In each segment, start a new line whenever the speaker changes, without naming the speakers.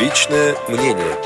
Личное мнение.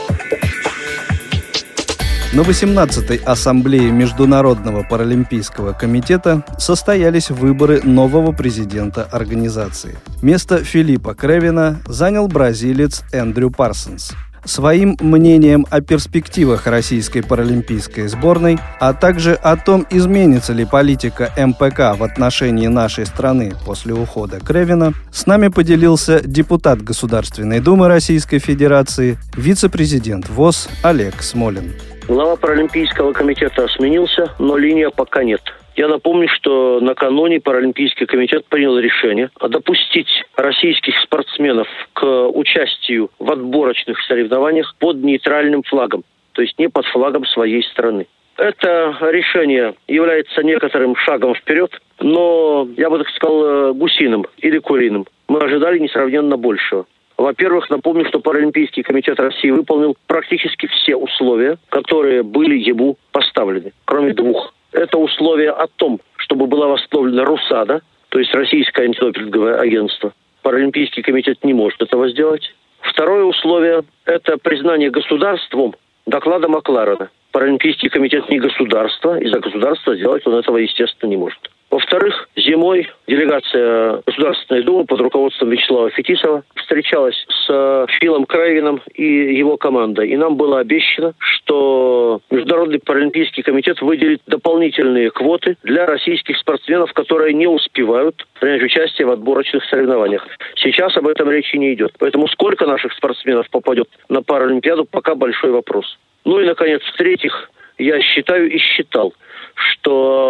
На 18-й Ассамблее Международного паралимпийского комитета состоялись выборы нового президента организации. Место Филиппа Кревина занял бразилец Эндрю Парсонс своим мнением о перспективах российской паралимпийской сборной, а также о том, изменится ли политика МПК в отношении нашей страны после ухода Кревина, с нами поделился депутат Государственной Думы Российской Федерации, вице-президент ВОЗ Олег Смолин.
Глава Паралимпийского комитета сменился, но линия пока нет. Я напомню, что накануне Паралимпийский комитет принял решение допустить российских спортсменов к участию в отборочных соревнованиях под нейтральным флагом, то есть не под флагом своей страны. Это решение является некоторым шагом вперед, но я бы так сказал гусиным или куриным. Мы ожидали несравненно большего. Во-первых, напомню, что Паралимпийский комитет России выполнил практически все условия, которые были ему поставлены, кроме двух это условие о том, чтобы была восстановлена РУСАДА, то есть Российское антидопинговое агентство. Паралимпийский комитет не может этого сделать. Второе условие – это признание государством доклада Макларена. Паралимпийский комитет не государство, и за государство сделать он этого, естественно, не может. Во-вторых, зимой делегация Государственной Думы под руководством Вячеслава Фетисова встречалась с Филом Крайвином и его командой. И нам было обещано, что Международный паралимпийский комитет выделит дополнительные квоты для российских спортсменов, которые не успевают принять участие в отборочных соревнованиях. Сейчас об этом речи не идет. Поэтому сколько наших спортсменов попадет на Паралимпиаду, пока большой вопрос. Ну и, наконец, в-третьих, я считаю и считал, что э,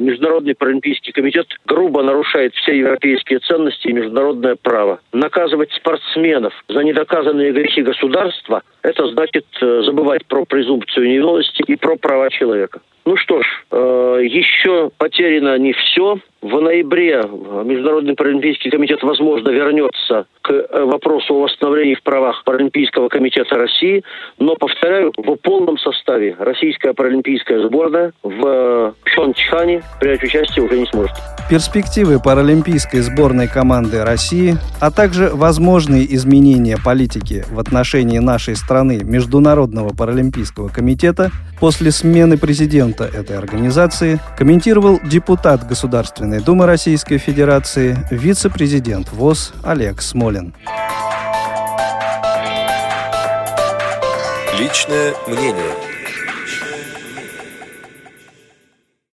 Международный паралимпийский комитет грубо нарушает все европейские ценности и международное право. Наказывать спортсменов за недоказанные грехи государства – это значит э, забывать про презумпцию невиновности и про права человека. Ну что ж, э, еще потеряно не все. В ноябре Международный паралимпийский комитет, возможно, вернется к э, вопросу о восстановлении в правах Паралимпийского комитета России, но, повторяю, в полном составе российская паралимпийская сборная в Пхенчхане принять участие уже не сможет.
Перспективы паралимпийской сборной команды России, а также возможные изменения политики в отношении нашей страны Международного паралимпийского комитета после смены президента этой организации комментировал депутат Государственной Думы Российской Федерации, вице-президент ВОЗ Олег Смолин.
Личное мнение.